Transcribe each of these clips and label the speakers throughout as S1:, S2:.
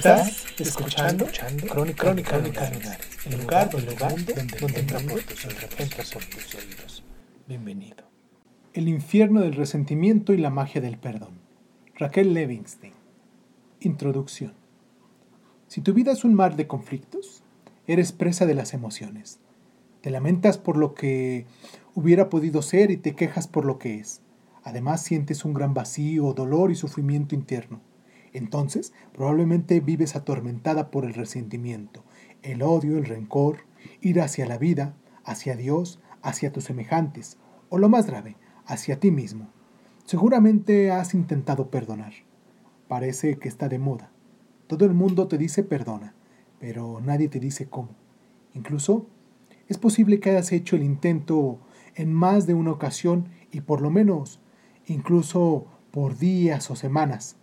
S1: Estás escuchando, Crónica, Crónica, el lugar, el lugar donde, donde tus, entra por tus oídos. Bienvenido. El infierno del resentimiento y la magia del perdón. Raquel Levinstein. Introducción. Si tu vida es un mar de conflictos, eres presa de las emociones. Te lamentas por lo que hubiera podido ser y te quejas por lo que es. Además sientes un gran vacío, dolor y sufrimiento interno. Entonces, probablemente vives atormentada por el resentimiento, el odio, el rencor, ir hacia la vida, hacia Dios, hacia tus semejantes, o lo más grave, hacia ti mismo. Seguramente has intentado perdonar. Parece que está de moda. Todo el mundo te dice perdona, pero nadie te dice cómo. Incluso, es posible que hayas hecho el intento en más de una ocasión y por lo menos, incluso por días o semanas,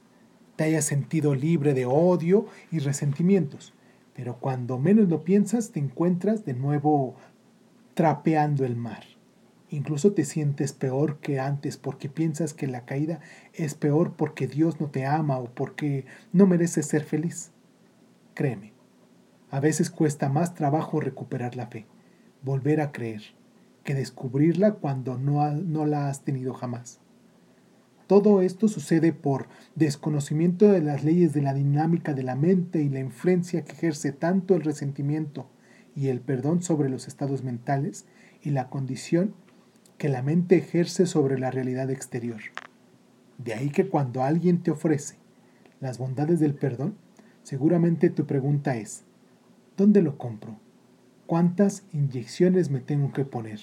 S1: te hayas sentido libre de odio y resentimientos, pero cuando menos lo piensas te encuentras de nuevo trapeando el mar. Incluso te sientes peor que antes porque piensas que la caída es peor porque Dios no te ama o porque no mereces ser feliz. Créeme, a veces cuesta más trabajo recuperar la fe, volver a creer, que descubrirla cuando no, no la has tenido jamás. Todo esto sucede por desconocimiento de las leyes de la dinámica de la mente y la influencia que ejerce tanto el resentimiento y el perdón sobre los estados mentales y la condición que la mente ejerce sobre la realidad exterior. De ahí que cuando alguien te ofrece las bondades del perdón, seguramente tu pregunta es, ¿dónde lo compro? ¿Cuántas inyecciones me tengo que poner?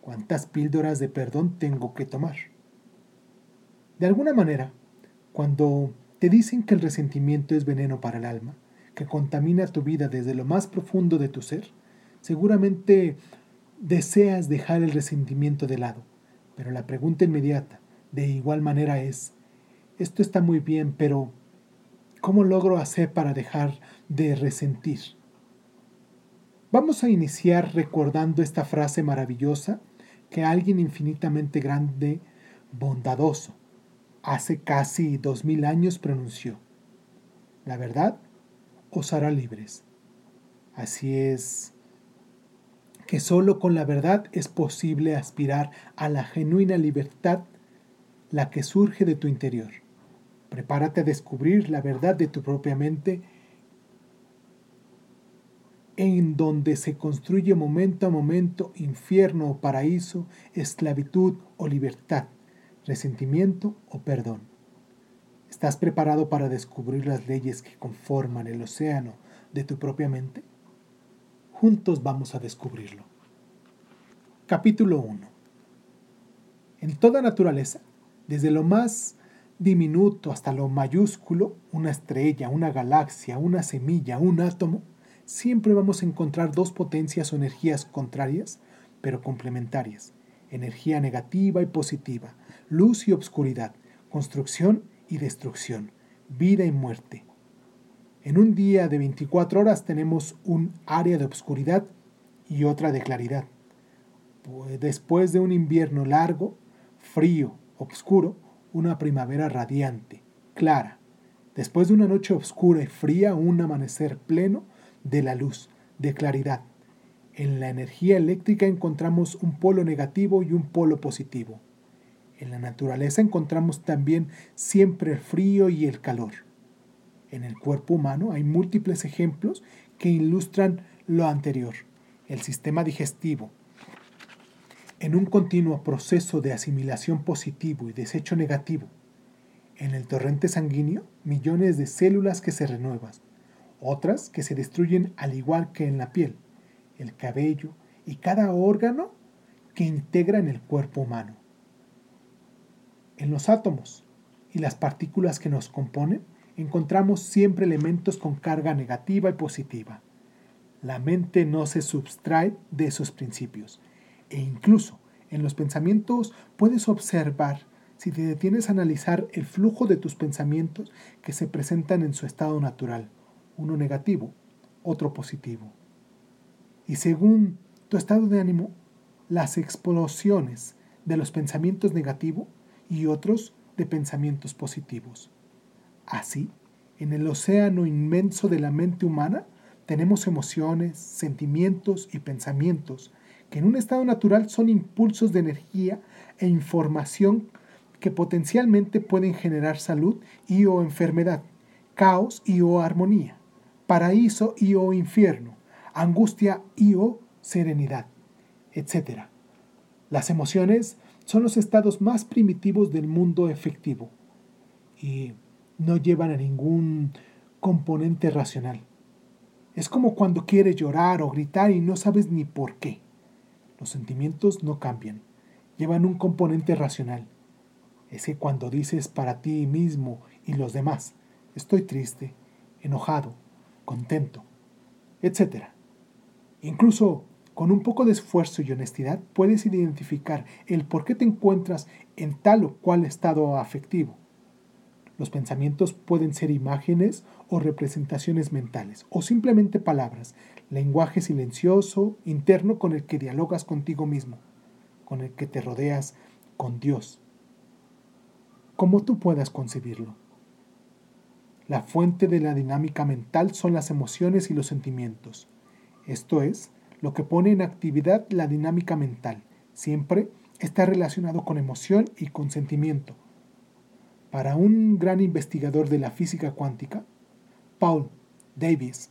S1: ¿Cuántas píldoras de perdón tengo que tomar? De alguna manera, cuando te dicen que el resentimiento es veneno para el alma, que contamina tu vida desde lo más profundo de tu ser, seguramente deseas dejar el resentimiento de lado. Pero la pregunta inmediata, de igual manera, es, esto está muy bien, pero ¿cómo logro hacer para dejar de resentir? Vamos a iniciar recordando esta frase maravillosa que alguien infinitamente grande, bondadoso, hace casi dos mil años pronunció. La verdad os hará libres. Así es que sólo con la verdad es posible aspirar a la genuina libertad, la que surge de tu interior. Prepárate a descubrir la verdad de tu propia mente, en donde se construye momento a momento infierno o paraíso, esclavitud o libertad resentimiento o perdón. ¿Estás preparado para descubrir las leyes que conforman el océano de tu propia mente? Juntos vamos a descubrirlo. Capítulo 1. En toda naturaleza, desde lo más diminuto hasta lo mayúsculo, una estrella, una galaxia, una semilla, un átomo, siempre vamos a encontrar dos potencias o energías contrarias, pero complementarias, energía negativa y positiva, luz y obscuridad, construcción y destrucción, vida y muerte. En un día de 24 horas tenemos un área de obscuridad y otra de claridad. Pues después de un invierno largo, frío, oscuro, una primavera radiante, clara. Después de una noche oscura y fría, un amanecer pleno de la luz, de claridad. En la energía eléctrica encontramos un polo negativo y un polo positivo. En la naturaleza encontramos también siempre el frío y el calor. En el cuerpo humano hay múltiples ejemplos que ilustran lo anterior. El sistema digestivo, en un continuo proceso de asimilación positivo y desecho negativo. En el torrente sanguíneo, millones de células que se renuevan, otras que se destruyen al igual que en la piel, el cabello y cada órgano que integra en el cuerpo humano. En los átomos y las partículas que nos componen encontramos siempre elementos con carga negativa y positiva. La mente no se subtrae de esos principios e incluso en los pensamientos puedes observar si te detienes a analizar el flujo de tus pensamientos que se presentan en su estado natural, uno negativo, otro positivo. Y según tu estado de ánimo, las explosiones de los pensamientos negativos y otros de pensamientos positivos. Así, en el océano inmenso de la mente humana tenemos emociones, sentimientos y pensamientos que en un estado natural son impulsos de energía e información que potencialmente pueden generar salud y o enfermedad, caos y o armonía, paraíso y o infierno, angustia y o serenidad, etc. Las emociones son los estados más primitivos del mundo efectivo y no llevan a ningún componente racional. Es como cuando quieres llorar o gritar y no sabes ni por qué. Los sentimientos no cambian, llevan un componente racional. Es que cuando dices para ti mismo y los demás, estoy triste, enojado, contento, etc. Incluso con un poco de esfuerzo y honestidad puedes identificar el por qué te encuentras en tal o cual estado afectivo. Los pensamientos pueden ser imágenes o representaciones mentales, o simplemente palabras, lenguaje silencioso, interno con el que dialogas contigo mismo, con el que te rodeas con Dios, como tú puedas concebirlo. La fuente de la dinámica mental son las emociones y los sentimientos. Esto es, lo que pone en actividad la dinámica mental. Siempre está relacionado con emoción y con sentimiento. Para un gran investigador de la física cuántica, Paul Davies,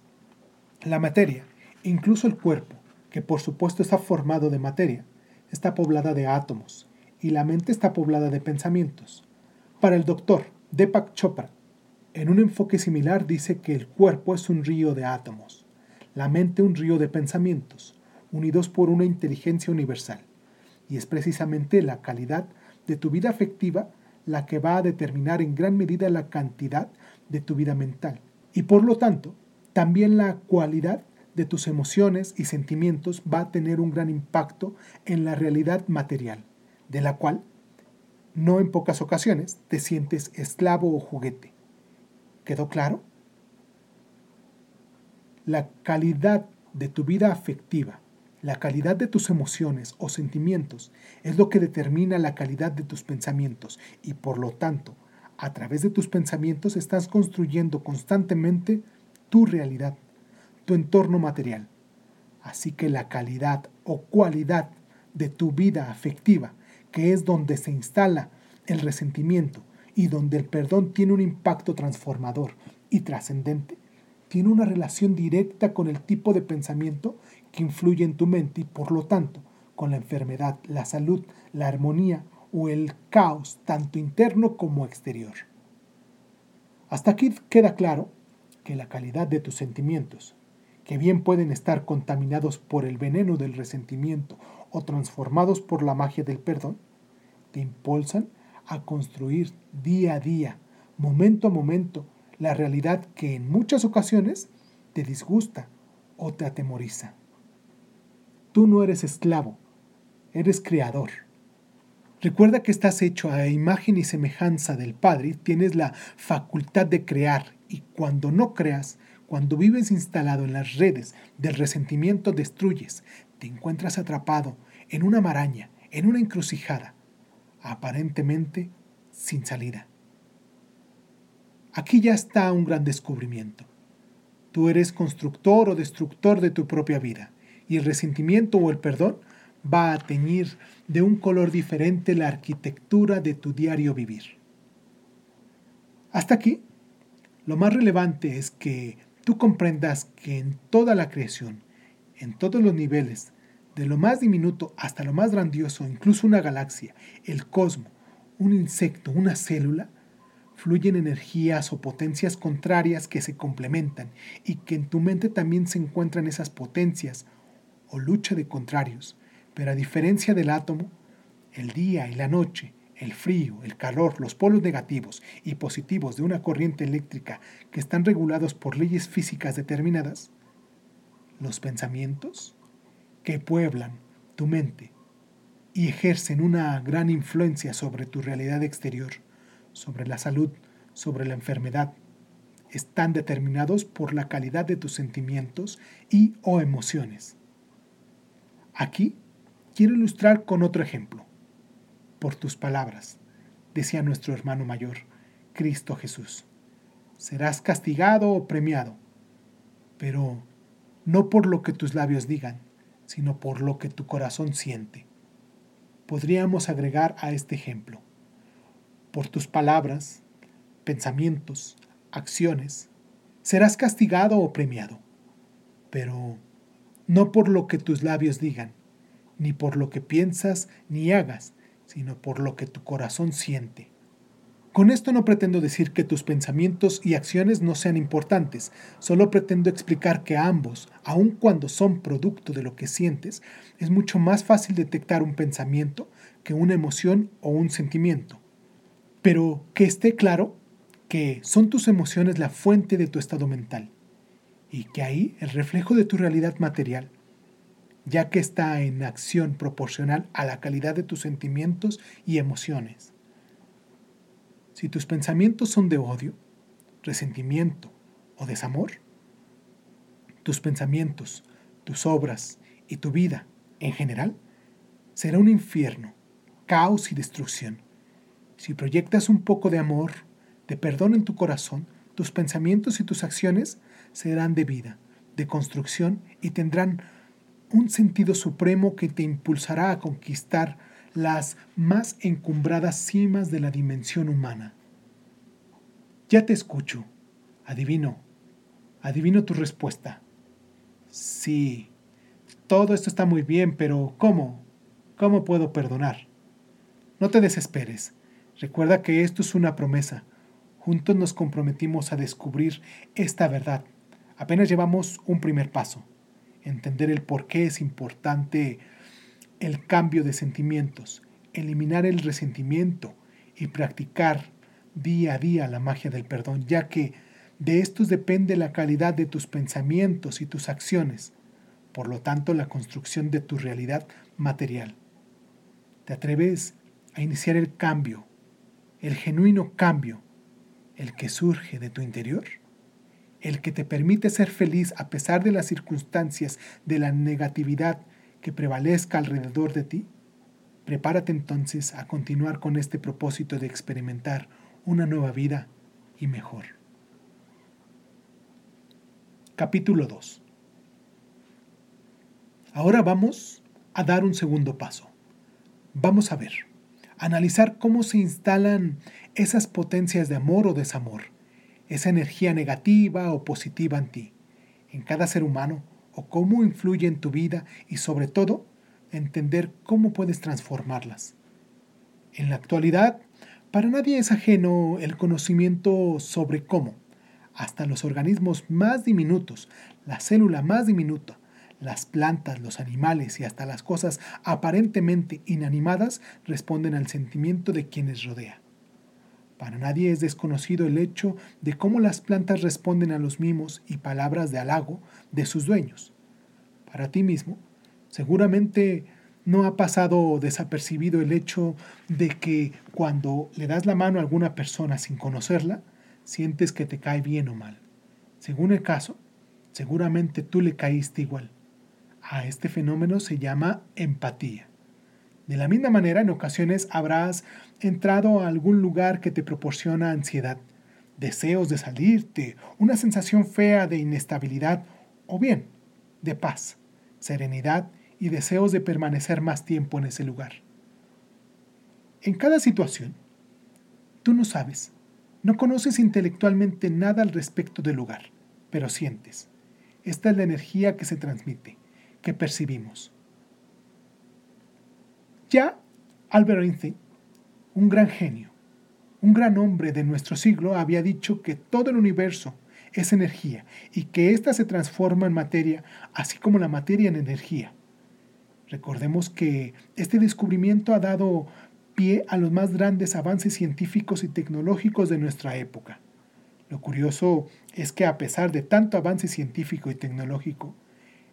S1: la materia, incluso el cuerpo, que por supuesto está formado de materia, está poblada de átomos y la mente está poblada de pensamientos. Para el doctor Deepak Chopra, en un enfoque similar dice que el cuerpo es un río de átomos la mente un río de pensamientos, unidos por una inteligencia universal. Y es precisamente la calidad de tu vida afectiva la que va a determinar en gran medida la cantidad de tu vida mental. Y por lo tanto, también la cualidad de tus emociones y sentimientos va a tener un gran impacto en la realidad material, de la cual, no en pocas ocasiones, te sientes esclavo o juguete. ¿Quedó claro? La calidad de tu vida afectiva, la calidad de tus emociones o sentimientos es lo que determina la calidad de tus pensamientos y por lo tanto, a través de tus pensamientos estás construyendo constantemente tu realidad, tu entorno material. Así que la calidad o cualidad de tu vida afectiva, que es donde se instala el resentimiento y donde el perdón tiene un impacto transformador y trascendente, tiene una relación directa con el tipo de pensamiento que influye en tu mente y por lo tanto con la enfermedad, la salud, la armonía o el caos tanto interno como exterior. Hasta aquí queda claro que la calidad de tus sentimientos, que bien pueden estar contaminados por el veneno del resentimiento o transformados por la magia del perdón, te impulsan a construir día a día, momento a momento, la realidad que en muchas ocasiones te disgusta o te atemoriza. Tú no eres esclavo, eres creador. Recuerda que estás hecho a imagen y semejanza del Padre, tienes la facultad de crear y cuando no creas, cuando vives instalado en las redes del resentimiento, destruyes, te encuentras atrapado en una maraña, en una encrucijada, aparentemente sin salida. Aquí ya está un gran descubrimiento. Tú eres constructor o destructor de tu propia vida, y el resentimiento o el perdón va a teñir de un color diferente la arquitectura de tu diario vivir. Hasta aquí, lo más relevante es que tú comprendas que en toda la creación, en todos los niveles, de lo más diminuto hasta lo más grandioso, incluso una galaxia, el cosmos, un insecto, una célula, fluyen energías o potencias contrarias que se complementan y que en tu mente también se encuentran esas potencias o lucha de contrarios. Pero a diferencia del átomo, el día y la noche, el frío, el calor, los polos negativos y positivos de una corriente eléctrica que están regulados por leyes físicas determinadas, los pensamientos que pueblan tu mente y ejercen una gran influencia sobre tu realidad exterior, sobre la salud, sobre la enfermedad, están determinados por la calidad de tus sentimientos y o emociones. Aquí quiero ilustrar con otro ejemplo. Por tus palabras, decía nuestro hermano mayor, Cristo Jesús. Serás castigado o premiado, pero no por lo que tus labios digan, sino por lo que tu corazón siente. Podríamos agregar a este ejemplo. Por tus palabras, pensamientos, acciones, serás castigado o premiado, pero no por lo que tus labios digan, ni por lo que piensas ni hagas, sino por lo que tu corazón siente. Con esto no pretendo decir que tus pensamientos y acciones no sean importantes, solo pretendo explicar que ambos, aun cuando son producto de lo que sientes, es mucho más fácil detectar un pensamiento que una emoción o un sentimiento. Pero que esté claro que son tus emociones la fuente de tu estado mental y que ahí el reflejo de tu realidad material, ya que está en acción proporcional a la calidad de tus sentimientos y emociones. Si tus pensamientos son de odio, resentimiento o desamor, tus pensamientos, tus obras y tu vida en general será un infierno, caos y destrucción. Si proyectas un poco de amor, de perdón en tu corazón, tus pensamientos y tus acciones serán de vida, de construcción y tendrán un sentido supremo que te impulsará a conquistar las más encumbradas cimas de la dimensión humana. Ya te escucho, adivino, adivino tu respuesta. Sí, todo esto está muy bien, pero ¿cómo? ¿Cómo puedo perdonar? No te desesperes. Recuerda que esto es una promesa, Juntos nos comprometimos a descubrir esta verdad. Apenas llevamos un primer paso, entender el por qué es importante el cambio de sentimientos, eliminar el resentimiento y practicar día a día la magia del perdón, ya que de estos depende la calidad de tus pensamientos y tus acciones, por lo tanto la construcción de tu realidad material. ¿Te atreves a iniciar el cambio, el genuino cambio el que surge de tu interior, el que te permite ser feliz a pesar de las circunstancias de la negatividad que prevalezca alrededor de ti, prepárate entonces a continuar con este propósito de experimentar una nueva vida y mejor. Capítulo 2 Ahora vamos a dar un segundo paso. Vamos a ver, analizar cómo se instalan esas potencias de amor o desamor, esa energía negativa o positiva en ti, en cada ser humano, o cómo influye en tu vida y sobre todo, entender cómo puedes transformarlas. En la actualidad, para nadie es ajeno el conocimiento sobre cómo, hasta los organismos más diminutos, la célula más diminuta, las plantas, los animales y hasta las cosas aparentemente inanimadas responden al sentimiento de quienes rodea. Para nadie es desconocido el hecho de cómo las plantas responden a los mimos y palabras de halago de sus dueños. Para ti mismo, seguramente no ha pasado desapercibido el hecho de que cuando le das la mano a alguna persona sin conocerla, sientes que te cae bien o mal. Según el caso, seguramente tú le caíste igual. A este fenómeno se llama empatía. De la misma manera, en ocasiones habrás entrado a algún lugar que te proporciona ansiedad, deseos de salirte, una sensación fea de inestabilidad o bien de paz, serenidad y deseos de permanecer más tiempo en ese lugar. En cada situación, tú no sabes, no conoces intelectualmente nada al respecto del lugar, pero sientes. Esta es la energía que se transmite, que percibimos. Ya Albert Einstein, un gran genio, un gran hombre de nuestro siglo, había dicho que todo el universo es energía y que ésta se transforma en materia, así como la materia en energía. Recordemos que este descubrimiento ha dado pie a los más grandes avances científicos y tecnológicos de nuestra época. Lo curioso es que a pesar de tanto avance científico y tecnológico,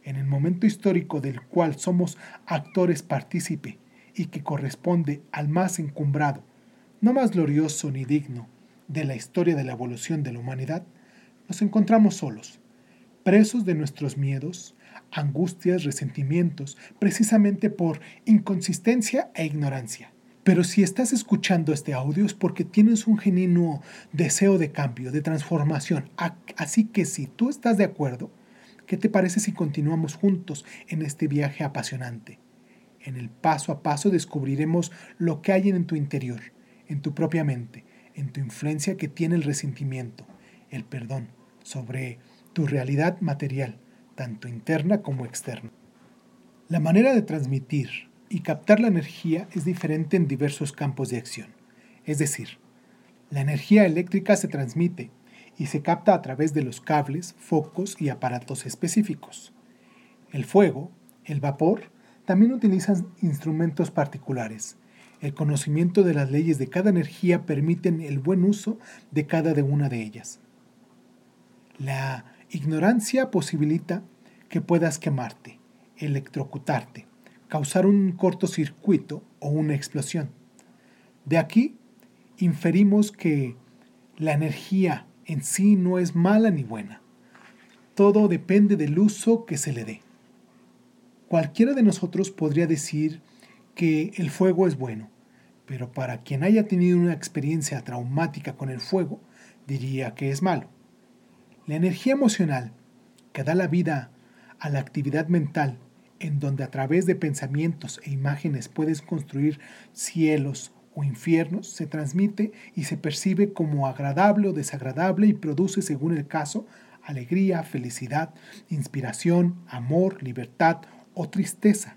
S1: en el momento histórico del cual somos actores partícipe y que corresponde al más encumbrado, no más glorioso ni digno de la historia de la evolución de la humanidad, nos encontramos solos, presos de nuestros miedos, angustias, resentimientos, precisamente por inconsistencia e ignorancia. Pero si estás escuchando este audio es porque tienes un genuino deseo de cambio, de transformación. Así que si tú estás de acuerdo, ¿qué te parece si continuamos juntos en este viaje apasionante? En el paso a paso descubriremos lo que hay en tu interior, en tu propia mente, en tu influencia que tiene el resentimiento, el perdón, sobre tu realidad material, tanto interna como externa. La manera de transmitir y captar la energía es diferente en diversos campos de acción. Es decir, la energía eléctrica se transmite y se capta a través de los cables, focos y aparatos específicos. El fuego, el vapor, también utilizan instrumentos particulares. El conocimiento de las leyes de cada energía permiten el buen uso de cada de una de ellas. La ignorancia posibilita que puedas quemarte, electrocutarte, causar un cortocircuito o una explosión. De aquí inferimos que la energía en sí no es mala ni buena. Todo depende del uso que se le dé. Cualquiera de nosotros podría decir que el fuego es bueno, pero para quien haya tenido una experiencia traumática con el fuego, diría que es malo. La energía emocional que da la vida a la actividad mental en donde a través de pensamientos e imágenes puedes construir cielos o infiernos, se transmite y se percibe como agradable o desagradable y produce, según el caso, alegría, felicidad, inspiración, amor, libertad o tristeza,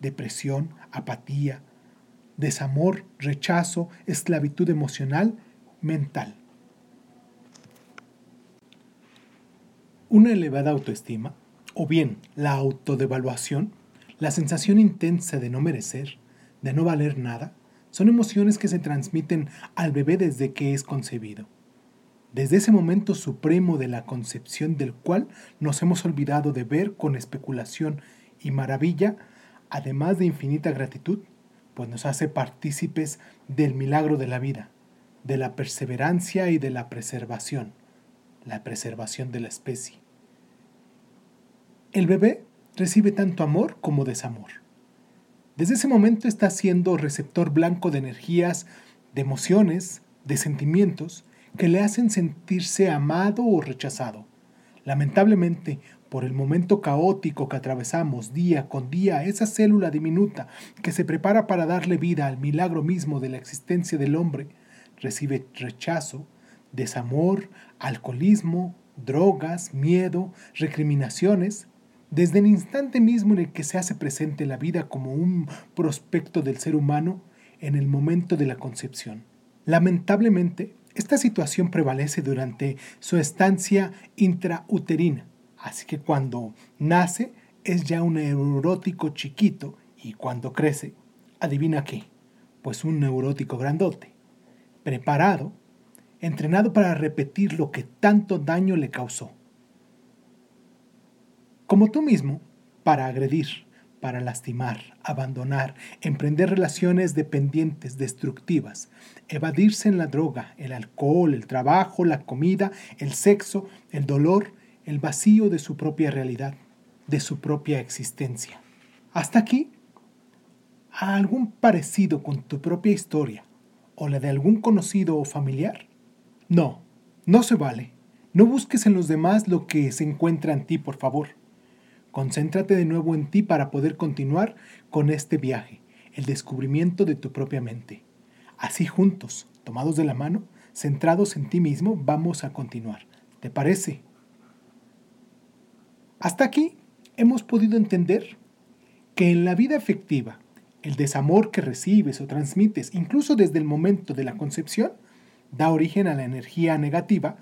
S1: depresión, apatía, desamor, rechazo, esclavitud emocional, mental. Una elevada autoestima o bien la autodevaluación, la sensación intensa de no merecer, de no valer nada, son emociones que se transmiten al bebé desde que es concebido. Desde ese momento supremo de la concepción del cual nos hemos olvidado de ver con especulación y maravilla, además de infinita gratitud, pues nos hace partícipes del milagro de la vida, de la perseverancia y de la preservación, la preservación de la especie. El bebé recibe tanto amor como desamor. Desde ese momento está siendo receptor blanco de energías, de emociones, de sentimientos que le hacen sentirse amado o rechazado. Lamentablemente, por el momento caótico que atravesamos día con día, esa célula diminuta que se prepara para darle vida al milagro mismo de la existencia del hombre, recibe rechazo, desamor, alcoholismo, drogas, miedo, recriminaciones, desde el instante mismo en el que se hace presente la vida como un prospecto del ser humano en el momento de la concepción. Lamentablemente, esta situación prevalece durante su estancia intrauterina, así que cuando nace es ya un neurótico chiquito y cuando crece, adivina qué, pues un neurótico grandote, preparado, entrenado para repetir lo que tanto daño le causó como tú mismo, para agredir, para lastimar, abandonar, emprender relaciones dependientes, destructivas, evadirse en la droga, el alcohol, el trabajo, la comida, el sexo, el dolor, el vacío de su propia realidad, de su propia existencia. Hasta aquí, ¿a algún parecido con tu propia historia o la de algún conocido o familiar? No, no se vale. No busques en los demás lo que se encuentra en ti, por favor. Concéntrate de nuevo en ti para poder continuar con este viaje, el descubrimiento de tu propia mente. Así juntos, tomados de la mano, centrados en ti mismo, vamos a continuar. ¿Te parece? Hasta aquí hemos podido entender que en la vida efectiva, el desamor que recibes o transmites, incluso desde el momento de la concepción, da origen a la energía negativa,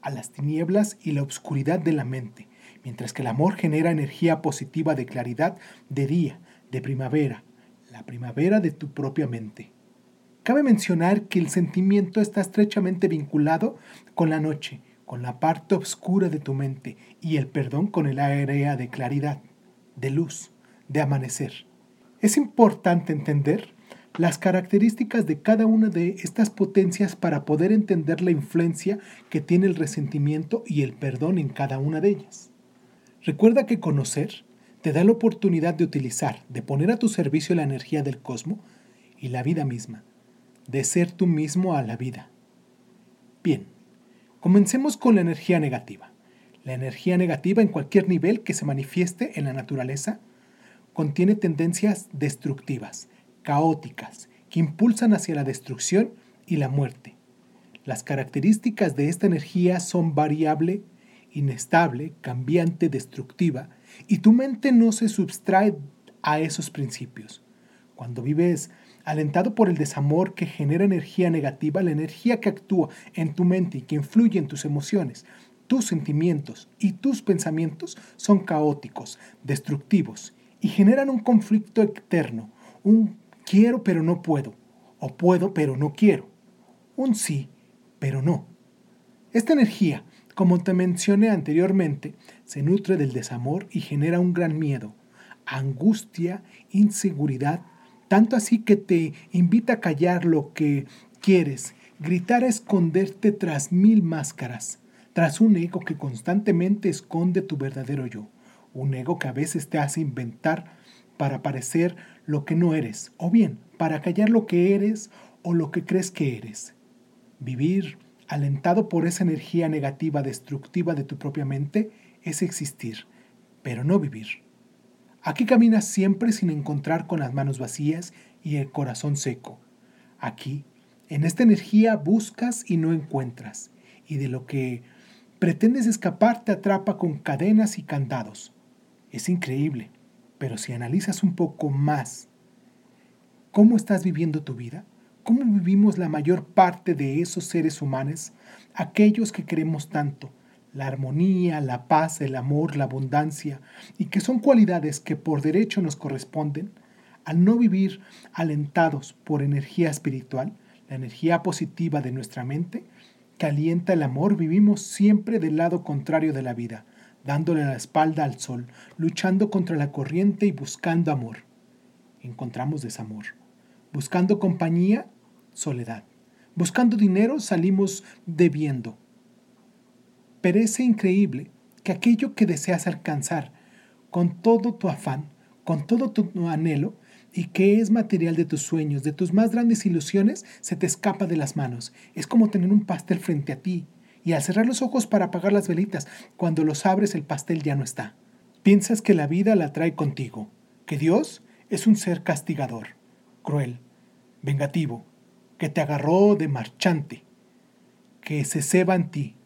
S1: a las tinieblas y la oscuridad de la mente, mientras que el amor genera energía positiva de claridad de día, de primavera, la primavera de tu propia mente. Cabe mencionar que el sentimiento está estrechamente vinculado con la noche, con la parte oscura de tu mente y el perdón con el área de claridad, de luz, de amanecer. Es importante entender las características de cada una de estas potencias para poder entender la influencia que tiene el resentimiento y el perdón en cada una de ellas. Recuerda que conocer te da la oportunidad de utilizar, de poner a tu servicio la energía del cosmos y la vida misma de ser tú mismo a la vida. Bien, comencemos con la energía negativa. La energía negativa en cualquier nivel que se manifieste en la naturaleza contiene tendencias destructivas, caóticas, que impulsan hacia la destrucción y la muerte. Las características de esta energía son variable, inestable, cambiante, destructiva, y tu mente no se subtrae a esos principios. Cuando vives alentado por el desamor que genera energía negativa, la energía que actúa en tu mente y que influye en tus emociones, tus sentimientos y tus pensamientos son caóticos, destructivos y generan un conflicto eterno, un quiero pero no puedo, o puedo pero no quiero, un sí pero no. Esta energía, como te mencioné anteriormente, se nutre del desamor y genera un gran miedo, angustia, inseguridad, tanto así que te invita a callar lo que quieres, gritar a esconderte tras mil máscaras, tras un ego que constantemente esconde tu verdadero yo, un ego que a veces te hace inventar para parecer lo que no eres, o bien para callar lo que eres o lo que crees que eres. Vivir alentado por esa energía negativa destructiva de tu propia mente es existir, pero no vivir. Aquí caminas siempre sin encontrar con las manos vacías y el corazón seco. Aquí, en esta energía buscas y no encuentras, y de lo que pretendes escapar te atrapa con cadenas y candados. Es increíble, pero si analizas un poco más cómo estás viviendo tu vida, cómo vivimos la mayor parte de esos seres humanos, aquellos que queremos tanto, la armonía, la paz, el amor, la abundancia, y que son cualidades que por derecho nos corresponden, al no vivir alentados por energía espiritual, la energía positiva de nuestra mente, que alienta el amor, vivimos siempre del lado contrario de la vida, dándole la espalda al sol, luchando contra la corriente y buscando amor. Encontramos desamor. Buscando compañía, soledad. Buscando dinero, salimos debiendo Parece increíble que aquello que deseas alcanzar con todo tu afán, con todo tu anhelo, y que es material de tus sueños, de tus más grandes ilusiones, se te escapa de las manos. Es como tener un pastel frente a ti, y al cerrar los ojos para apagar las velitas, cuando los abres el pastel ya no está. Piensas que la vida la trae contigo, que Dios es un ser castigador, cruel, vengativo, que te agarró de marchante, que se ceba en ti,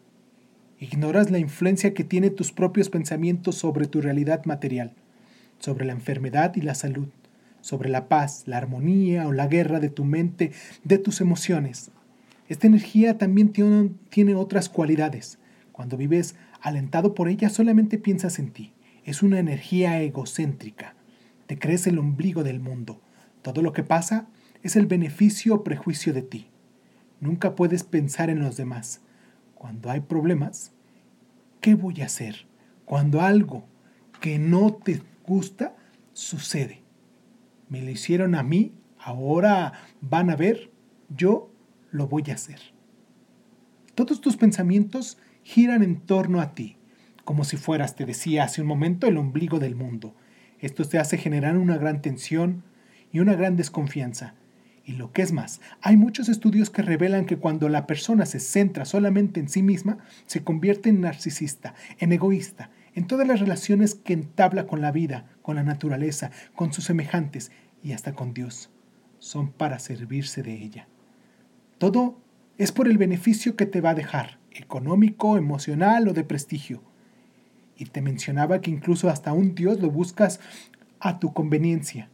S1: Ignoras la influencia que tienen tus propios pensamientos sobre tu realidad material, sobre la enfermedad y la salud, sobre la paz, la armonía o la guerra de tu mente, de tus emociones. Esta energía también tiene, otras cualidades. Cuando vives alentado por ella, solamente piensas en ti. Es una energía egocéntrica. Te crees el ombligo del mundo. Todo lo que pasa es el beneficio o prejuicio de ti. Nunca puedes pensar en los demás cuando hay problemas, ¿qué voy a hacer? Cuando algo que no te gusta sucede. Me lo hicieron a mí, ahora van a ver, yo lo voy a hacer. Todos tus pensamientos giran en torno a ti, como si fueras, te decía hace un momento, el ombligo del mundo. Esto te hace generar una gran tensión y una gran desconfianza. Y lo que es más, hay muchos estudios que revelan que cuando la persona se centra solamente en sí misma, se convierte en narcisista, en egoísta, en todas las relaciones que entabla con la vida, con la naturaleza, con sus semejantes y hasta con Dios. Son para servirse de ella. Todo es por el beneficio que te va a dejar, económico, emocional o de prestigio. Y te mencionaba que incluso hasta un Dios lo buscas a tu conveniencia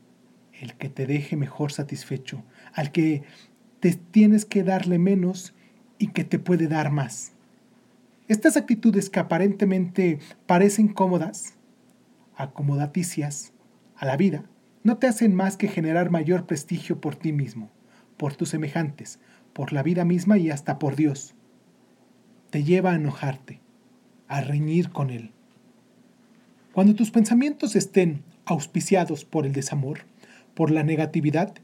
S1: el que te deje mejor satisfecho, al que te tienes que darle menos y que te puede dar más. Estas actitudes que aparentemente parecen cómodas, acomodaticias a la vida, no te hacen más que generar mayor prestigio por ti mismo, por tus semejantes, por la vida misma y hasta por Dios. Te lleva a enojarte, a reñir con Él. Cuando tus pensamientos estén auspiciados por el desamor, por la negatividad,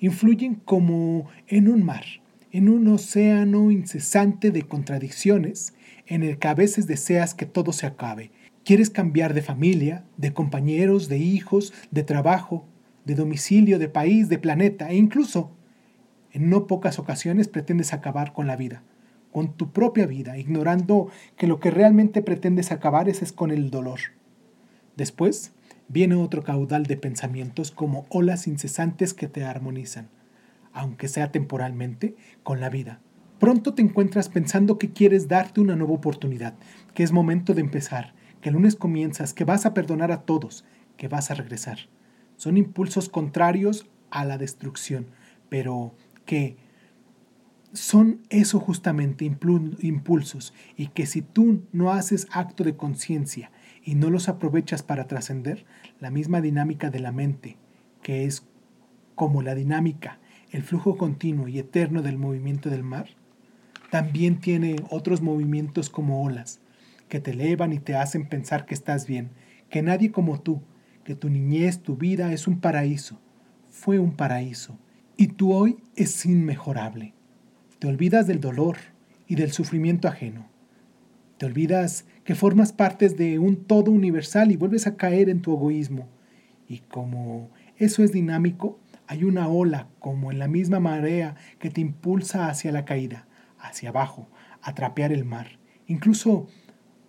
S1: influyen como en un mar, en un océano incesante de contradicciones en el que a veces deseas que todo se acabe. Quieres cambiar de familia, de compañeros, de hijos, de trabajo, de domicilio, de país, de planeta e incluso, en no pocas ocasiones, pretendes acabar con la vida, con tu propia vida, ignorando que lo que realmente pretendes acabar es, es con el dolor. Después viene otro caudal de pensamientos como olas incesantes que te armonizan, aunque sea temporalmente, con la vida. Pronto te encuentras pensando que quieres darte una nueva oportunidad, que es momento de empezar, que el lunes comienzas, que vas a perdonar a todos, que vas a regresar. Son impulsos contrarios a la destrucción, pero que son eso justamente, impulsos, y que si tú no haces acto de conciencia y no los aprovechas para trascender, la misma dinámica de la mente, que es como la dinámica, el flujo continuo y eterno del movimiento del mar, también tiene otros movimientos como olas, que te elevan y te hacen pensar que estás bien, que nadie como tú, que tu niñez, tu vida es un paraíso, fue un paraíso, y tú hoy es inmejorable. Te olvidas del dolor y del sufrimiento ajeno. Te olvidas que formas partes de un todo universal y vuelves a caer en tu egoísmo. Y como eso es dinámico, hay una ola como en la misma marea que te impulsa hacia la caída, hacia abajo, a trapear el mar. Incluso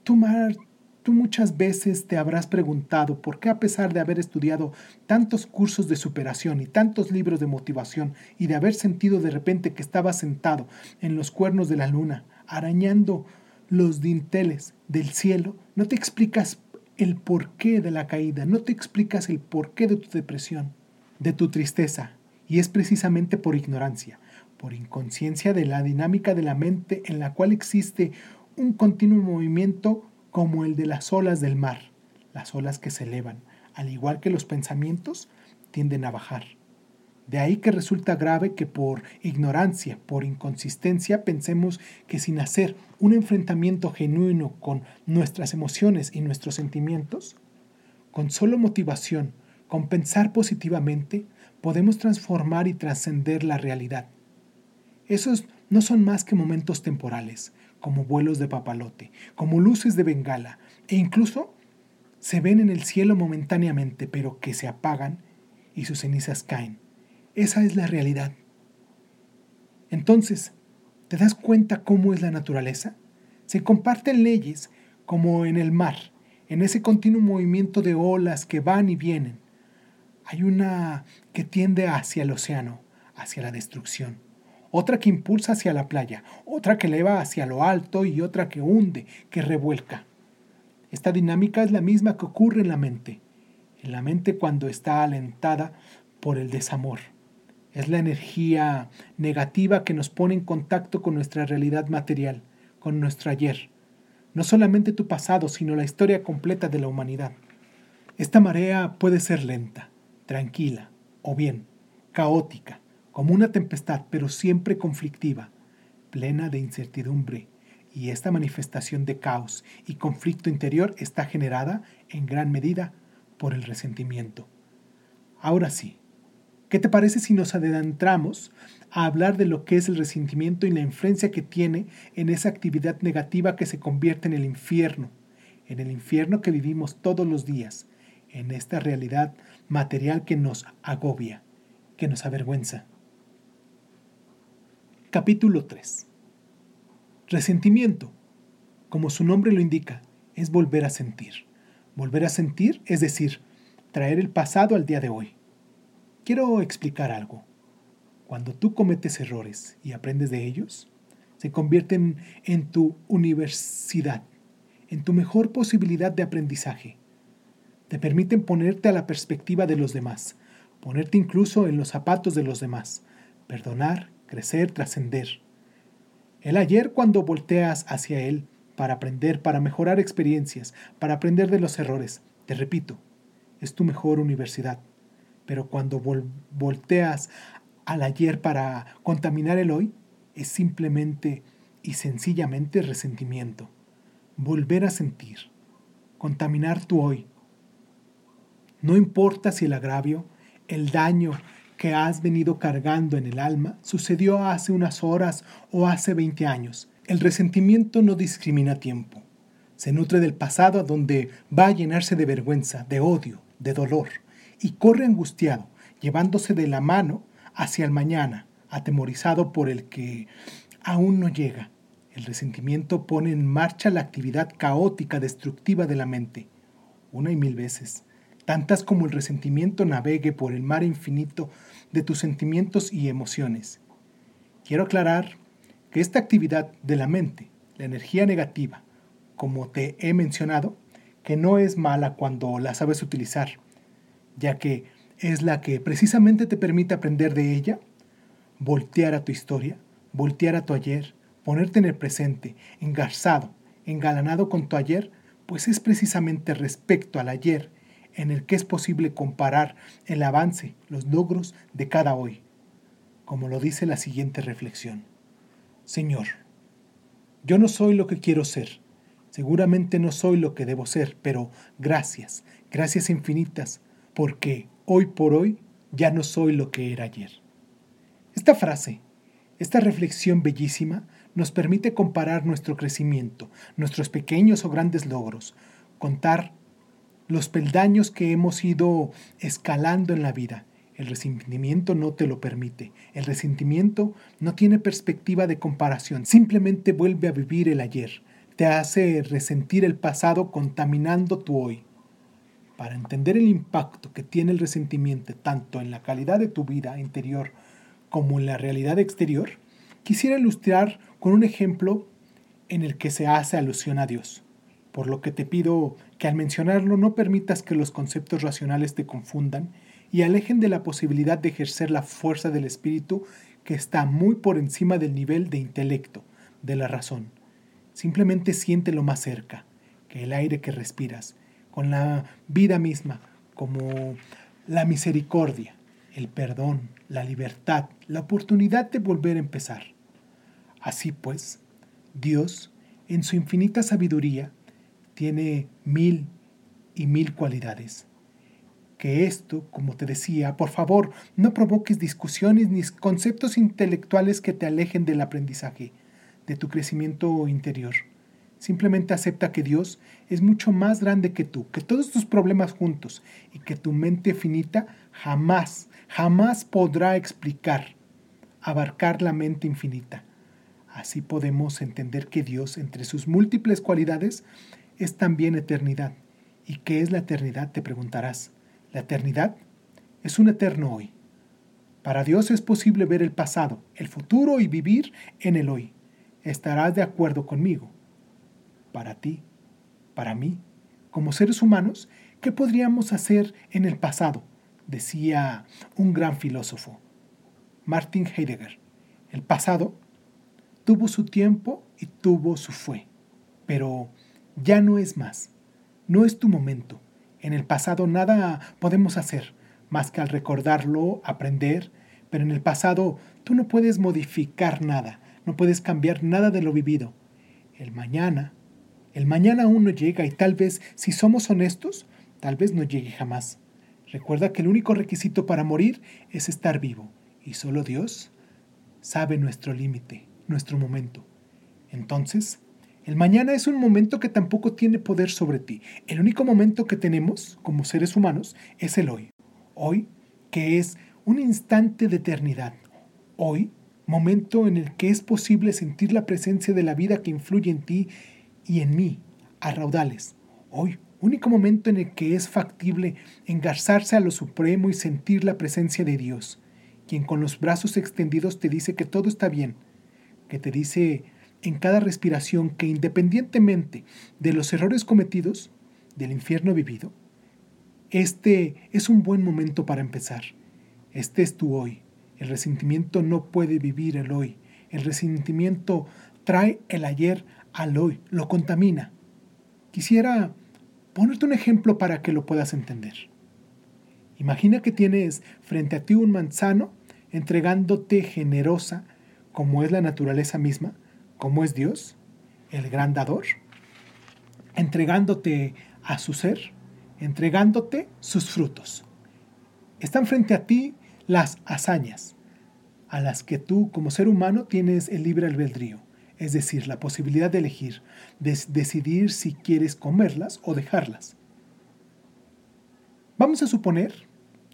S1: tú, mar, tú muchas veces te habrás preguntado por qué a pesar de haber estudiado tantos cursos de superación y tantos libros de motivación y de haber sentido de repente que estabas sentado en los cuernos de la luna, arañando los dinteles del cielo, no te explicas el porqué de la caída, no te explicas el porqué de tu depresión, de tu tristeza, y es precisamente por ignorancia, por inconsciencia de la dinámica de la mente en la cual existe un continuo movimiento como el de las olas del mar, las olas que se elevan, al igual que los pensamientos, tienden a bajar. De ahí que resulta grave que por ignorancia, por inconsistencia, pensemos que sin hacer un enfrentamiento genuino con nuestras emociones y nuestros sentimientos, con solo motivación, con pensar positivamente, podemos transformar y trascender la realidad. Esos no son más que momentos temporales, como vuelos de papalote, como luces de bengala, e incluso se ven en el cielo momentáneamente, pero que se apagan y sus cenizas caen. Esa es la realidad. Entonces, ¿te das cuenta cómo es la naturaleza? Se comparten leyes como en el mar, en ese continuo movimiento de olas que van y vienen. Hay una que tiende hacia el océano, hacia la destrucción, otra que impulsa hacia la playa, otra que eleva hacia lo alto y otra que hunde, que revuelca. Esta dinámica es la misma que ocurre en la mente, en la mente cuando está alentada por el desamor. Es la energía negativa que nos pone en contacto con nuestra realidad material, con nuestro ayer. No solamente tu pasado, sino la historia completa de la humanidad. Esta marea puede ser lenta, tranquila o bien caótica, como una tempestad, pero siempre conflictiva, plena de incertidumbre. Y esta manifestación de caos y conflicto interior está generada en gran medida por el resentimiento. Ahora sí, ¿Qué te parece si nos adentramos a hablar de lo que es el resentimiento y la influencia que tiene en esa actividad negativa que se convierte en el infierno, en el infierno que vivimos todos los días, en esta realidad material que nos agobia, que nos avergüenza? Capítulo 3 Resentimiento, como su nombre lo indica, es volver a sentir. Volver a sentir es decir, traer el pasado al día de hoy Quiero explicar algo. Cuando tú cometes errores y aprendes de ellos, se convierten en tu universidad, en tu mejor posibilidad de aprendizaje. Te permiten ponerte a la perspectiva de los demás, ponerte incluso en los zapatos de los demás, perdonar, crecer, trascender. El ayer cuando volteas hacia él para aprender, para mejorar experiencias, para aprender de los errores, te repito, es tu mejor universidad pero cuando volteas al ayer para contaminar el hoy es simplemente y sencillamente resentimiento. Volver a sentir, contaminar tu hoy. No importa si el agravio, el daño que has venido cargando en el alma sucedió hace unas horas o hace 20 años. El resentimiento no discrimina tiempo. Se nutre del pasado a donde va a llenarse de vergüenza, de odio, de dolor, y corre angustiado, llevándose de la mano hacia el mañana, atemorizado por el que aún no llega. El resentimiento pone en marcha la actividad caótica, destructiva de la mente, una y mil veces, tantas como el resentimiento navegue por el mar infinito de tus sentimientos y emociones. Quiero aclarar que esta actividad de la mente, la energía negativa, como te he mencionado, que no es mala cuando la sabes utilizar, ya que es la que precisamente te permite aprender de ella, voltear a tu historia, voltear a tu ayer, ponerte en el presente, engarzado, engalanado con tu ayer, pues es precisamente respecto al ayer en el que es posible comparar el avance, los logros de cada hoy, como lo dice la siguiente reflexión. Señor, yo no soy lo que quiero ser, seguramente no soy lo que debo ser, pero gracias, gracias infinitas, porque hoy por hoy ya no soy lo que era ayer. Esta frase, esta reflexión bellísima, nos permite comparar nuestro crecimiento, nuestros pequeños o grandes logros, contar los peldaños que hemos ido escalando en la vida. El resentimiento no te lo permite. El resentimiento no tiene perspectiva de comparación. Simplemente vuelve a vivir el ayer. Te hace resentir el pasado contaminando tu hoy. Para entender el impacto que tiene el resentimiento tanto en la calidad de tu vida interior como en la realidad exterior, quisiera ilustrar con un ejemplo en el que se hace alusión a Dios, por lo que te pido que al mencionarlo no permitas que los conceptos racionales te confundan y alejen de la posibilidad de ejercer la fuerza del espíritu que está muy por encima del nivel de intelecto, de la razón. Simplemente siéntelo más cerca, que el aire que respiras, con la vida misma, como la misericordia, el perdón, la libertad, la oportunidad de volver a empezar. Así pues, Dios, en su infinita sabiduría, tiene mil y mil cualidades. Que esto, como te decía, por favor, no provoques discusiones ni conceptos intelectuales que te alejen del aprendizaje, de tu crecimiento interior. Simplemente acepta que Dios es mucho más grande que tú, que todos tus problemas juntos y que tu mente finita jamás, jamás podrá explicar, abarcar la mente infinita. Así podemos entender que Dios, entre sus múltiples cualidades, es también eternidad. ¿Y qué es la eternidad? Te preguntarás. La eternidad es un eterno hoy. Para Dios es posible ver el pasado, el futuro y vivir en el hoy. Estarás de acuerdo conmigo. Para ti, para mí, como seres humanos, ¿qué podríamos hacer en el pasado? Decía un gran filósofo, Martin Heidegger. El pasado tuvo su tiempo y tuvo su fue, pero ya no es más. No es tu momento. En el pasado nada podemos hacer más que al recordarlo, aprender, pero en el pasado tú no puedes modificar nada, no puedes cambiar nada de lo vivido. El mañana, el mañana aún no llega y tal vez, si somos honestos, tal vez no llegue jamás. Recuerda que el único requisito para morir es estar vivo y solo Dios sabe nuestro límite nuestro momento. Entonces, el mañana es un momento que tampoco tiene poder sobre ti. El único momento que tenemos como seres humanos es el hoy. Hoy, que es un instante de eternidad. Hoy, momento en el que es posible sentir la presencia de la vida que influye en ti y en mí, a raudales. Hoy, único momento en el que es factible engarzarse a lo supremo y sentir la presencia de Dios, quien con los brazos extendidos te dice que todo está bien, que te dice en cada respiración que independientemente de los errores cometidos, del infierno vivido, este es un buen momento para empezar. Este es tu hoy. El resentimiento no puede vivir el hoy. El resentimiento trae el ayer al hoy, lo contamina. Quisiera ponerte un ejemplo para que lo puedas entender. Imagina que tienes frente a ti un manzano entregándote generosa como es la naturaleza misma, como es Dios, el gran dador, entregándote a su ser, entregándote sus frutos. Están frente a ti las hazañas, a las que tú como ser humano tienes el libre albedrío, es decir, la posibilidad de elegir, de decidir si quieres comerlas o dejarlas. Vamos a suponer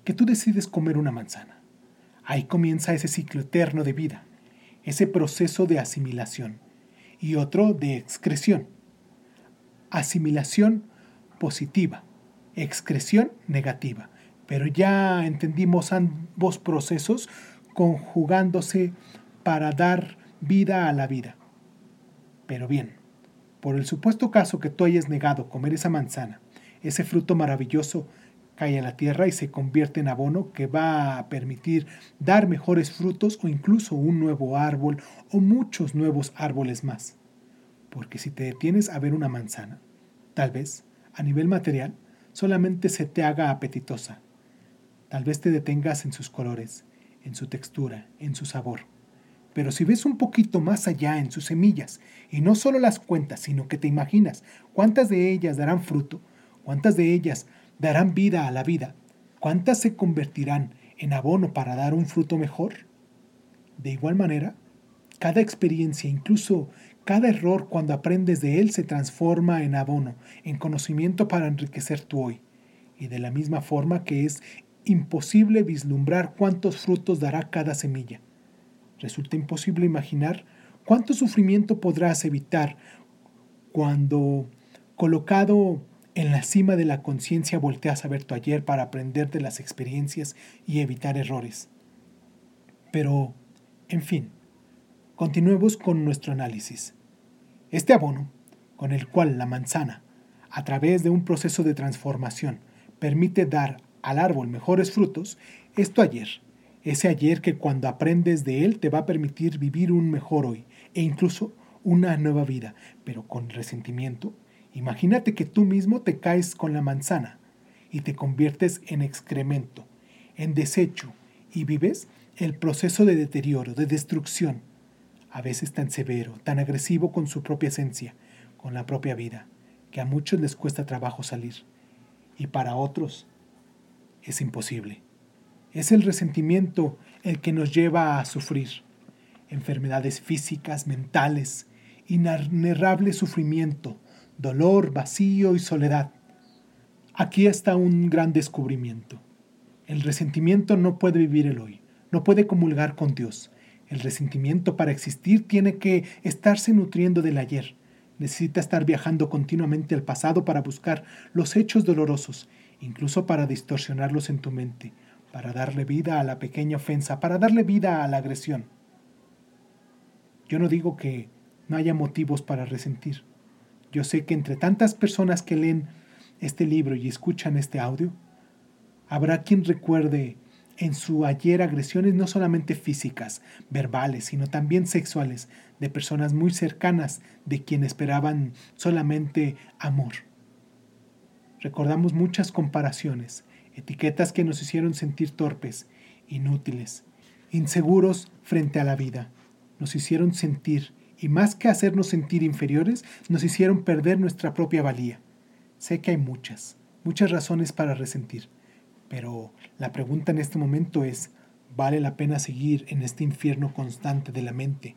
S1: que tú decides comer una manzana. Ahí comienza ese ciclo eterno de vida, ese proceso de asimilación y otro de excreción. Asimilación positiva, excreción negativa. Pero ya entendimos ambos procesos conjugándose para dar vida a la vida. Pero bien, por el supuesto caso que tú hayas negado comer esa manzana, ese fruto maravilloso cae a la tierra y se convierte en abono que va a permitir dar mejores frutos o incluso un nuevo árbol o muchos nuevos árboles más. Porque si te detienes a ver una manzana, tal vez, a nivel material, solamente se te haga apetitosa. Tal vez te detengas en sus colores, en su textura, en su sabor. Pero si ves un poquito más allá en sus semillas, y no solo las cuentas, sino que te imaginas cuántas de ellas darán fruto, cuántas de ellas darán vida a la vida, cuántas se convertirán en abono para dar un fruto mejor. De igual manera, cada experiencia, incluso cada error cuando aprendes de él, se transforma en abono, en conocimiento para enriquecer tu hoy. Y de la misma forma que es imposible vislumbrar cuántos frutos dará cada semilla. Resulta imposible imaginar cuánto sufrimiento podrás evitar cuando, colocado en la cima de la conciencia, volteas a ver tu ayer para aprender de las experiencias y evitar errores. Pero, en fin, continuemos con nuestro análisis. Este abono, con el cual la manzana, a través de un proceso de transformación, permite dar al árbol mejores frutos, es tu ayer. Ese ayer que cuando aprendes de él te va a permitir vivir un mejor hoy e incluso una nueva vida, pero con resentimiento. Imagínate que tú mismo te caes con la manzana y te conviertes en excremento, en desecho y vives el proceso de deterioro, de destrucción, a veces tan severo, tan agresivo con su propia esencia, con la propia vida, que a muchos les cuesta trabajo salir y para otros es imposible. Es el resentimiento el que nos lleva a sufrir enfermedades físicas, mentales, inarnerrable sufrimiento, dolor, vacío y soledad. Aquí está un gran descubrimiento. El resentimiento no puede vivir el hoy, no puede comulgar con Dios. El resentimiento para existir tiene que estarse nutriendo del ayer. Necesita estar viajando continuamente al pasado para buscar los hechos dolorosos incluso para distorsionarlos en tu mente, para darle vida a la pequeña ofensa, para darle vida a la agresión. Yo no digo que no haya motivos para resentir. Yo sé que entre tantas personas que leen este libro y escuchan este audio, habrá quien recuerde en su ayer agresiones no solamente físicas, verbales, sino también sexuales, de personas muy cercanas de quien esperaban solamente amor. Recordamos muchas comparaciones, etiquetas que nos hicieron sentir torpes, inútiles, inseguros frente a la vida. Nos hicieron sentir, y más que hacernos sentir inferiores, nos hicieron perder nuestra propia valía. Sé que hay muchas, muchas razones para resentir, pero la pregunta en este momento es, ¿vale la pena seguir en este infierno constante de la mente,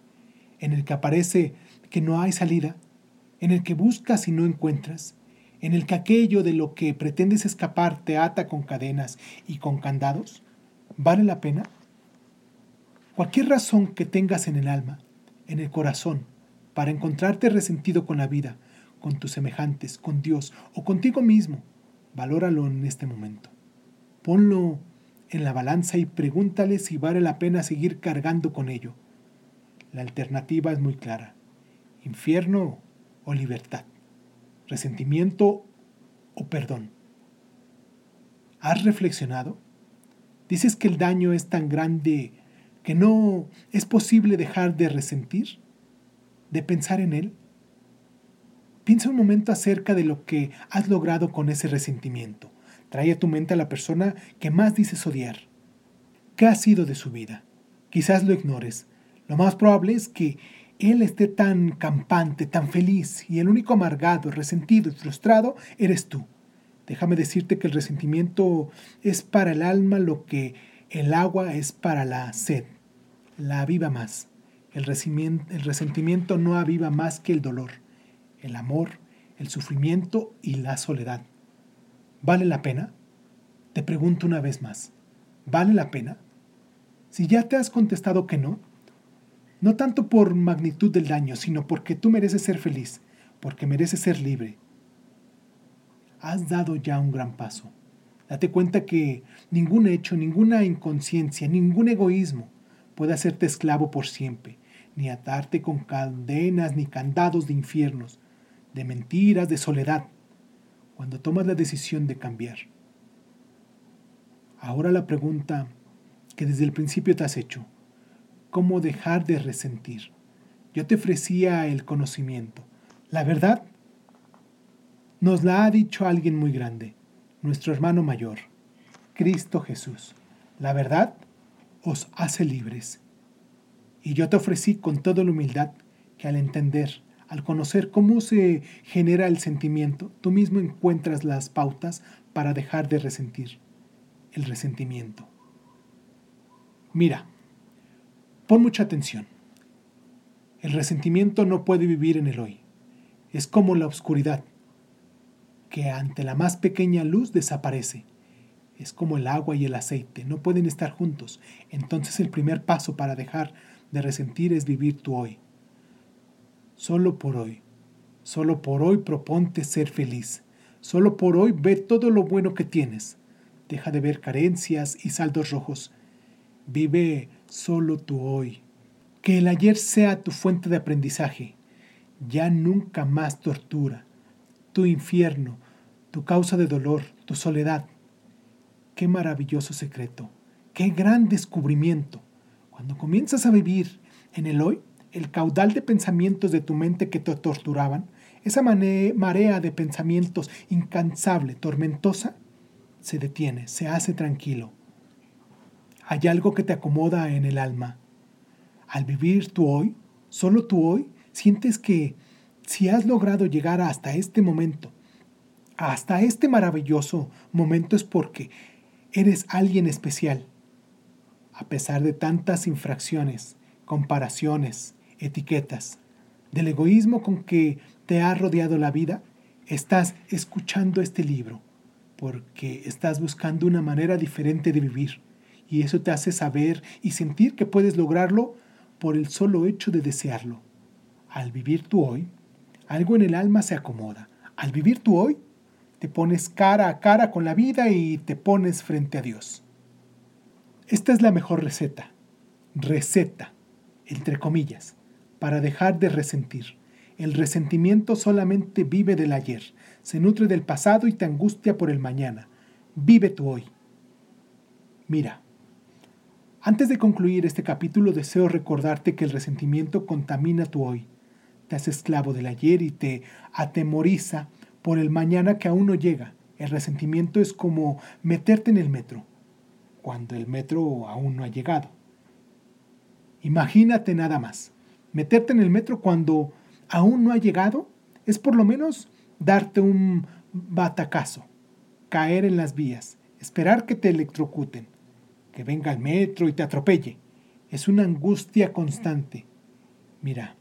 S1: en el que aparece que no hay salida, en el que buscas y no encuentras, en el que aquello de lo que pretendes escapar te ata con cadenas y con candados? ¿Vale la pena? Cualquier razón que tengas en el alma, en el corazón, para encontrarte resentido con la vida, con tus semejantes, con Dios o contigo mismo, valóralo en este momento. Ponlo en la balanza y pregúntale si vale la pena seguir cargando con ello. La alternativa es muy clara. Infierno o libertad resentimiento o perdón. ¿Has reflexionado? ¿Dices que el daño es tan grande que no es posible dejar de resentir? ¿De pensar en él? Piensa un momento acerca de lo que has logrado con ese resentimiento. Trae a tu mente a la persona que más dices odiar. ¿Qué ha sido de su vida? Quizás lo ignores. Lo más probable es que él esté tan campante, tan feliz, y el único amargado, resentido y frustrado eres tú. Déjame decirte que el resentimiento es para el alma lo que el agua es para la sed. La aviva más. El resentimiento no aviva más que el dolor, el amor, el sufrimiento y la soledad. ¿Vale la pena? Te pregunto una vez más. ¿Vale la pena? Si ya te has contestado que no, no tanto por magnitud del daño, sino porque tú mereces ser feliz, porque mereces ser libre, has dado ya un gran paso. Date cuenta que ningún hecho, ninguna inconsciencia, ningún egoísmo puede hacerte esclavo por siempre, ni atarte con cadenas ni candados de infiernos, de mentiras, de soledad, cuando tomas la decisión de cambiar. Ahora la pregunta que desde el principio te has hecho. ¿Cómo dejar de resentir? Yo te ofrecía el conocimiento. La verdad nos la ha dicho alguien muy grande, nuestro hermano mayor, Cristo Jesús. La verdad os hace libres. Y yo te ofrecí con toda la humildad que al entender, al conocer cómo se genera el sentimiento, tú mismo encuentras las pautas para dejar de resentir el resentimiento. Mira, pon mucha atención. El resentimiento no puede vivir en el hoy. Es como la oscuridad, que ante la más pequeña luz desaparece. Es como el agua y el aceite, no pueden estar juntos. Entonces el primer paso para dejar de resentir es vivir tu hoy. Solo por hoy, solo por hoy proponte ser feliz. Solo por hoy ve todo lo bueno que tienes. Deja de ver carencias y saldos rojos Vive solo tu hoy. Que el ayer sea tu fuente de aprendizaje. Ya nunca más tortura. Tu infierno, tu causa de dolor, tu soledad. Qué maravilloso secreto. Qué gran descubrimiento. Cuando comienzas a vivir en el hoy, el caudal de pensamientos de tu mente que te torturaban, esa marea de pensamientos incansable, tormentosa, se detiene, se hace tranquilo hay algo que te acomoda en el alma. Al vivir tu hoy, solo tu hoy, sientes que si has logrado llegar hasta este momento, hasta este maravilloso momento es porque eres alguien especial. A pesar de tantas infracciones, comparaciones, etiquetas, del egoísmo con que te ha rodeado la vida, estás escuchando este libro porque estás buscando una manera diferente de vivir y eso te hace saber y sentir que puedes lograrlo por el solo hecho de desearlo. Al vivir tu hoy, algo en el alma se acomoda. Al vivir tu hoy, te pones cara a cara con la vida y te pones frente a Dios. Esta es la mejor receta. Receta, entre comillas, para dejar de resentir. El resentimiento solamente vive del ayer, se nutre del pasado y te angustia por el mañana. Vive tu hoy. Mira, antes de concluir este capítulo deseo recordarte que el resentimiento contamina tu hoy, te hace esclavo del ayer y te atemoriza por el mañana que aún no llega. El resentimiento es como meterte en el metro, cuando el metro aún no ha llegado. Imagínate nada más, meterte en el metro cuando aún no ha llegado es por lo menos darte un batacazo, caer en las vías, esperar que te electrocuten que venga el metro y te atropelle. Es una angustia constante. Mira,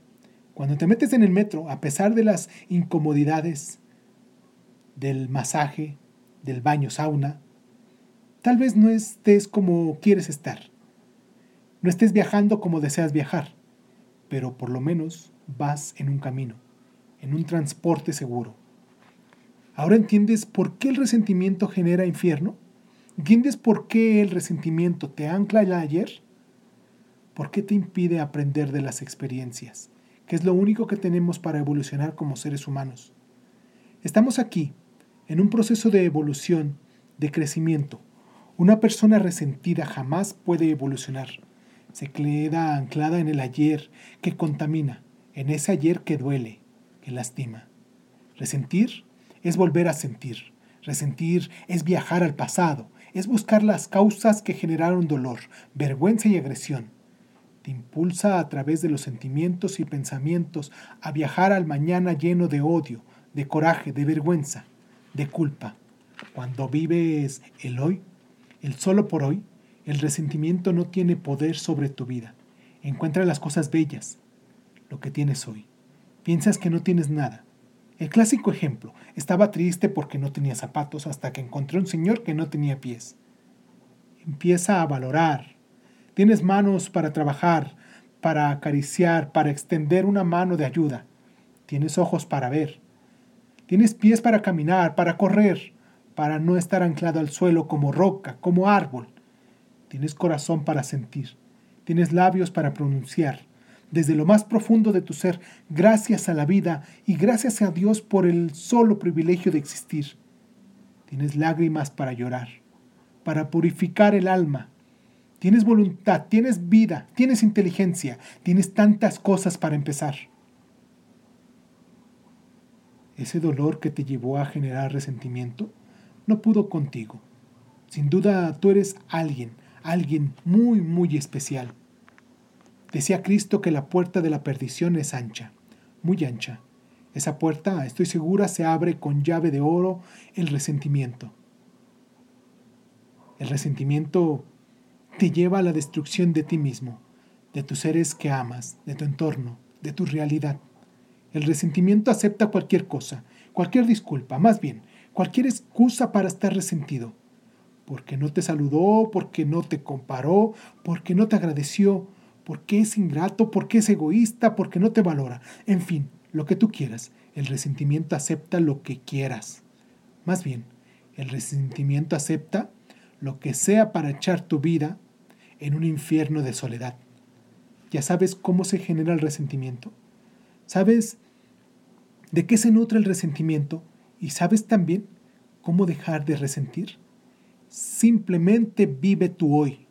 S1: cuando te metes en el metro, a pesar de las incomodidades del masaje, del baño sauna, tal vez no estés como quieres estar. No estés viajando como deseas viajar, pero por lo menos vas en un camino, en un transporte seguro. ¿Ahora entiendes por qué el resentimiento genera infierno? ¿Entiendes por qué el resentimiento te ancla el ayer? ¿Por qué te impide aprender de las experiencias? Que es lo único que tenemos para evolucionar como seres humanos. Estamos aquí, en un proceso de evolución, de crecimiento. Una persona resentida jamás puede evolucionar. Se queda anclada en el ayer que contamina, en ese ayer que duele, que lastima. Resentir es volver a sentir. Resentir es viajar al pasado, es buscar las causas que generaron dolor, vergüenza y agresión. te impulsa a través de los sentimientos y pensamientos a viajar al mañana lleno de odio, de coraje, de vergüenza, de culpa. Cuando vives el hoy, el solo por hoy, el resentimiento no tiene poder sobre tu vida. Encuentra las cosas bellas, lo que tienes hoy. Piensas que no tienes nada. El clásico ejemplo, estaba triste porque no tenía zapatos hasta que encontré un señor que no tenía pies. Empieza a valorar. Tienes manos para trabajar, para acariciar, para extender una mano de ayuda. Tienes ojos para ver. Tienes pies para caminar, para correr, para no estar anclado al suelo como roca, como árbol. Tienes corazón para sentir. Tienes labios para pronunciar. Desde lo más profundo de tu ser, gracias a la vida y gracias a Dios por el solo privilegio de existir. Tienes lágrimas para llorar, para purificar el alma. Tienes voluntad, tienes vida, tienes inteligencia, tienes tantas cosas para empezar. Ese dolor que te llevó a generar resentimiento no pudo contigo. Sin duda tú eres alguien, alguien muy, muy especial. Decía Cristo que la puerta de la perdición es ancha, muy ancha. Esa puerta, estoy segura, se abre con llave de oro el resentimiento. El resentimiento te lleva a la destrucción de ti mismo, de tus seres que amas, de tu entorno, de tu realidad. El resentimiento acepta cualquier cosa, cualquier disculpa, más bien, cualquier excusa para estar resentido. Porque no te saludó, porque no te comparó, porque no te agradeció, porque es ingrato, porque es egoísta, porque no te valora. En fin, lo que tú quieras. El resentimiento acepta lo que quieras. Más bien, el resentimiento acepta lo que sea para echar tu vida en un infierno de soledad. ¿Ya sabes cómo se genera el resentimiento? ¿Sabes de qué se nutre el resentimiento? ¿Y sabes también cómo dejar de resentir? Simplemente vive tu hoy.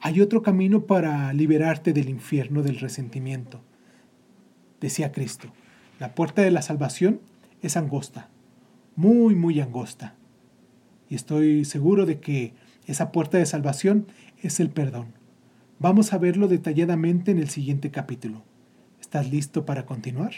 S1: Hay otro camino para liberarte del infierno del resentimiento. Decía Cristo, la puerta de la salvación es angosta, muy, muy angosta. Y estoy seguro de que esa puerta de salvación es el perdón. Vamos a verlo detalladamente en el siguiente capítulo. ¿Estás listo para continuar?